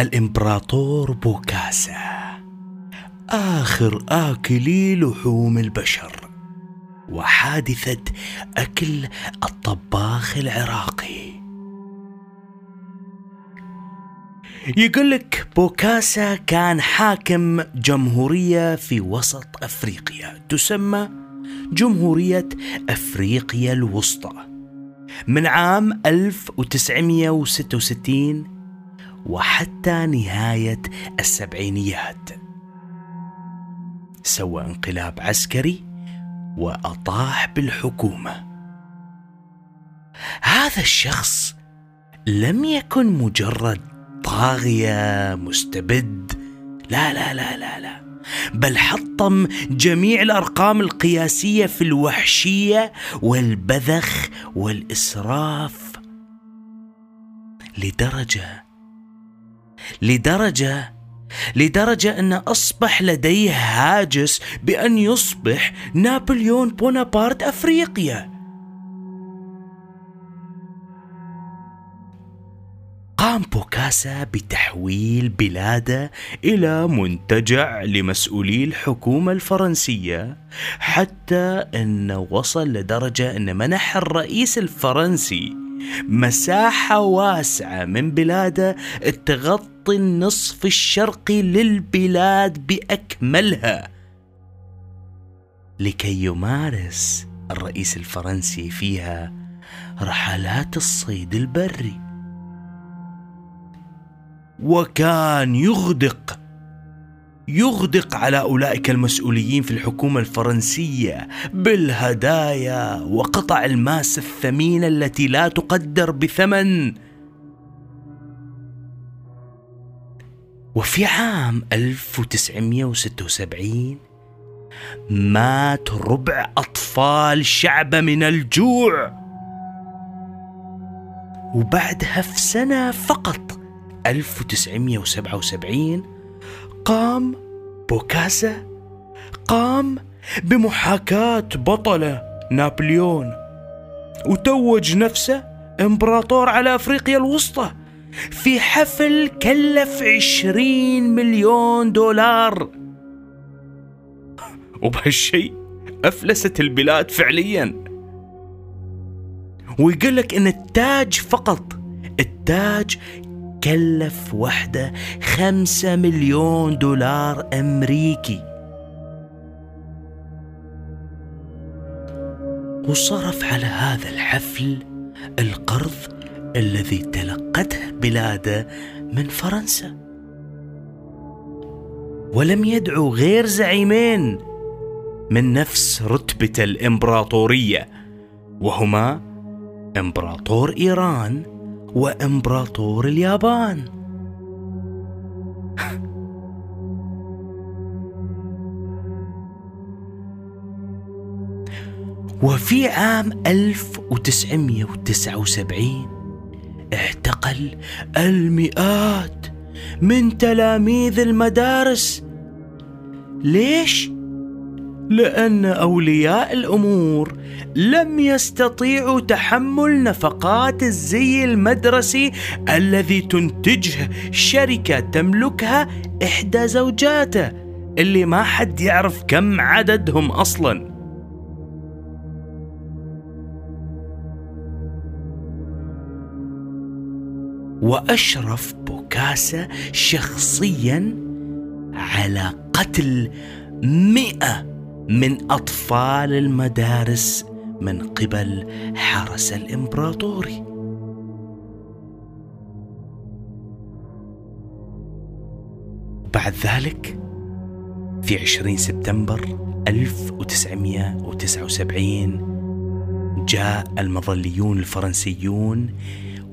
الإمبراطور بوكاسا. آخر آكلي لحوم البشر. وحادثة أكل الطباخ العراقي. يقول لك بوكاسا كان حاكم جمهورية في وسط أفريقيا تسمى جمهورية أفريقيا الوسطى. من عام 1966 وحتى نهاية السبعينيات. سوى انقلاب عسكري وأطاح بالحكومة. هذا الشخص لم يكن مجرد طاغية مستبد. لا لا لا لا لا. بل حطم جميع الأرقام القياسية في الوحشية والبذخ والإسراف لدرجة لدرجة لدرجة أن أصبح لديه هاجس بأن يصبح نابليون بونابرت أفريقيا. قام بوكاسا بتحويل بلاده إلى منتجع لمسؤولي الحكومة الفرنسية حتى انه وصل لدرجة أن منح الرئيس الفرنسي مساحة واسعة من بلاده تغطي النصف الشرقي للبلاد بأكملها. لكي يمارس الرئيس الفرنسي فيها رحلات الصيد البري. وكان يغدق يغدق على أولئك المسؤولين في الحكومة الفرنسية بالهدايا وقطع الماس الثمينه التي لا تقدر بثمن. وفي عام 1976 مات ربع أطفال شعبه من الجوع. وبعدها في سنه فقط 1977 قام بوكاسا قام بمحاكاة بطله نابليون. وتوج نفسه إمبراطور على أفريقيا الوسطى في حفل كلف عشرين مليون دولار. وبهالشيء أفلست البلاد فعليا. ويقول لك إن التاج فقط التاج كلف وحدة خمسة مليون دولار أمريكي. وصرف على هذا الحفل القرض الذي تلقته بلاده من فرنسا. ولم يدعو غير زعيمين من نفس رتبة الإمبراطورية وهما إمبراطور إيران وإمبراطور اليابان وفي عام 1979 اعتقل المئات من تلاميذ المدارس ليش؟ لأن أولياء الأمور لم يستطيعوا تحمل نفقات الزي المدرسي الذي تنتجه شركة تملكها إحدى زوجاته اللي ما حد يعرف كم عددهم أصلاً. وأشرف بوكاسا شخصيا على قتل مئة من أطفال المدارس من قبل حرس الإمبراطوري بعد ذلك في 20 سبتمبر 1979 جاء المظليون الفرنسيون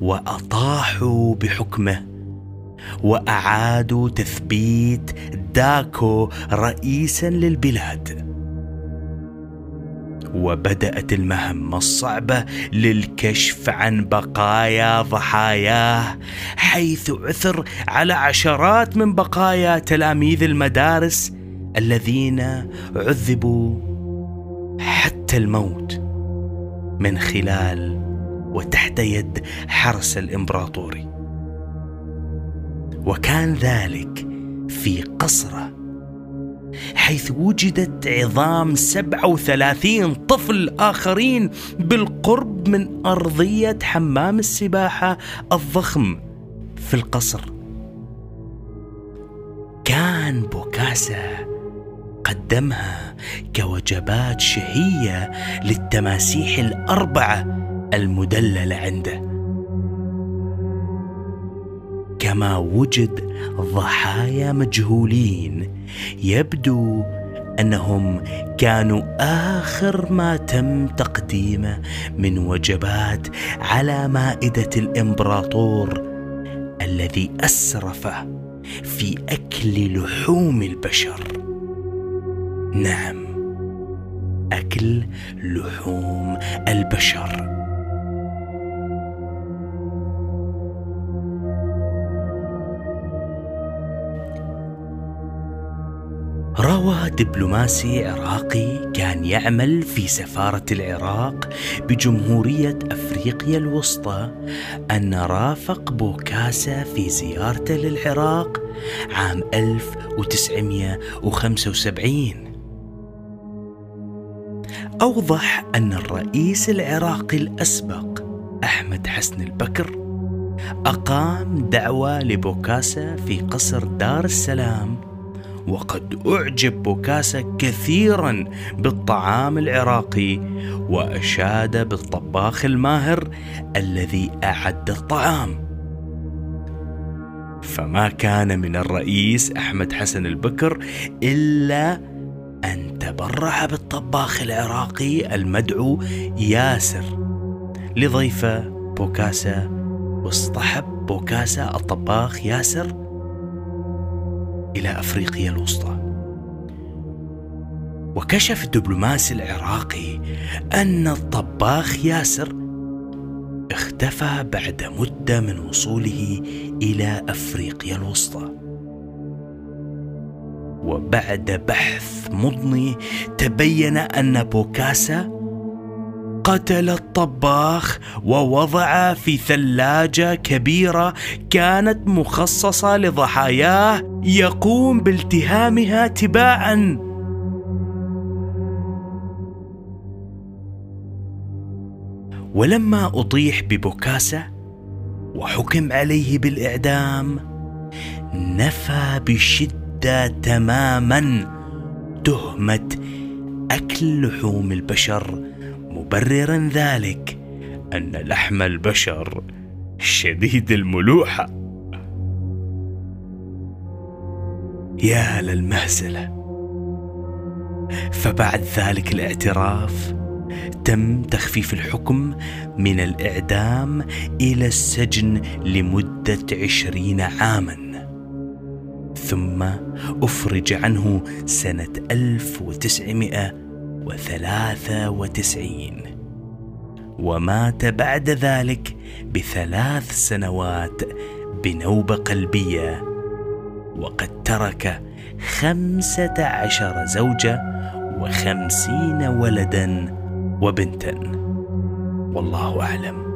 وأطاحوا بحكمه وأعادوا تثبيت داكو رئيسا للبلاد. وبدأت المهمة الصعبة للكشف عن بقايا ضحاياه حيث عثر على عشرات من بقايا تلاميذ المدارس الذين عذبوا حتى الموت من خلال وتحت يد حرس الإمبراطوري. وكان ذلك في قصره. حيث وجدت عظام 37 طفل آخرين بالقرب من أرضية حمام السباحة الضخم في القصر. كان بوكاسا قدمها كوجبات شهية للتماسيح الأربعة المدللة عنده. كما وجد ضحايا مجهولين. يبدو أنهم كانوا آخر ما تم تقديمه من وجبات على مائدة الإمبراطور الذي اسرف في أكل لحوم البشر. نعم أكل لحوم البشر. روى دبلوماسي عراقي كان يعمل في سفارة العراق بجمهورية أفريقيا الوسطى أن رافق بوكاسا في زيارته للعراق عام 1975 أوضح أن الرئيس العراقي الأسبق أحمد حسن البكر أقام دعوة لبوكاسا في قصر دار السلام وقد أعجب بوكاسا كثيرا بالطعام العراقي وأشاد بالطباخ الماهر الذي أعد الطعام. فما كان من الرئيس أحمد حسن البكر إلا أن تبرع بالطباخ العراقي المدعو ياسر لضيفه بوكاسا واصطحب بوكاسا الطباخ ياسر إلى أفريقيا الوسطى. وكشف الدبلوماسي العراقي أن الطباخ ياسر اختفى بعد مدة من وصوله إلى أفريقيا الوسطى. وبعد بحث مضني تبين أن بوكاسا قتل الطباخ ووضع في ثلاجة كبيرة كانت مخصصة لضحاياه يقوم بالتهامها تباعا. ولما أطيح ببوكاسا وحكم عليه بالإعدام نفى بشدة تماما تهمة أكل لحوم البشر مبررا ذلك أن لحم البشر شديد الملوحه يا للمهزلة. فبعد ذلك الاعتراف تم تخفيف الحكم من الإعدام إلى السجن لمدة عشرين عاما. ثم أفرج عنه سنة 1900 وثلاثة وتسعين. ومات بعد ذلك بثلاث سنوات بنوبة قلبية. وقد ترك خمسة عشر زوجة وخمسين ولدا وبنتا. والله أعلم.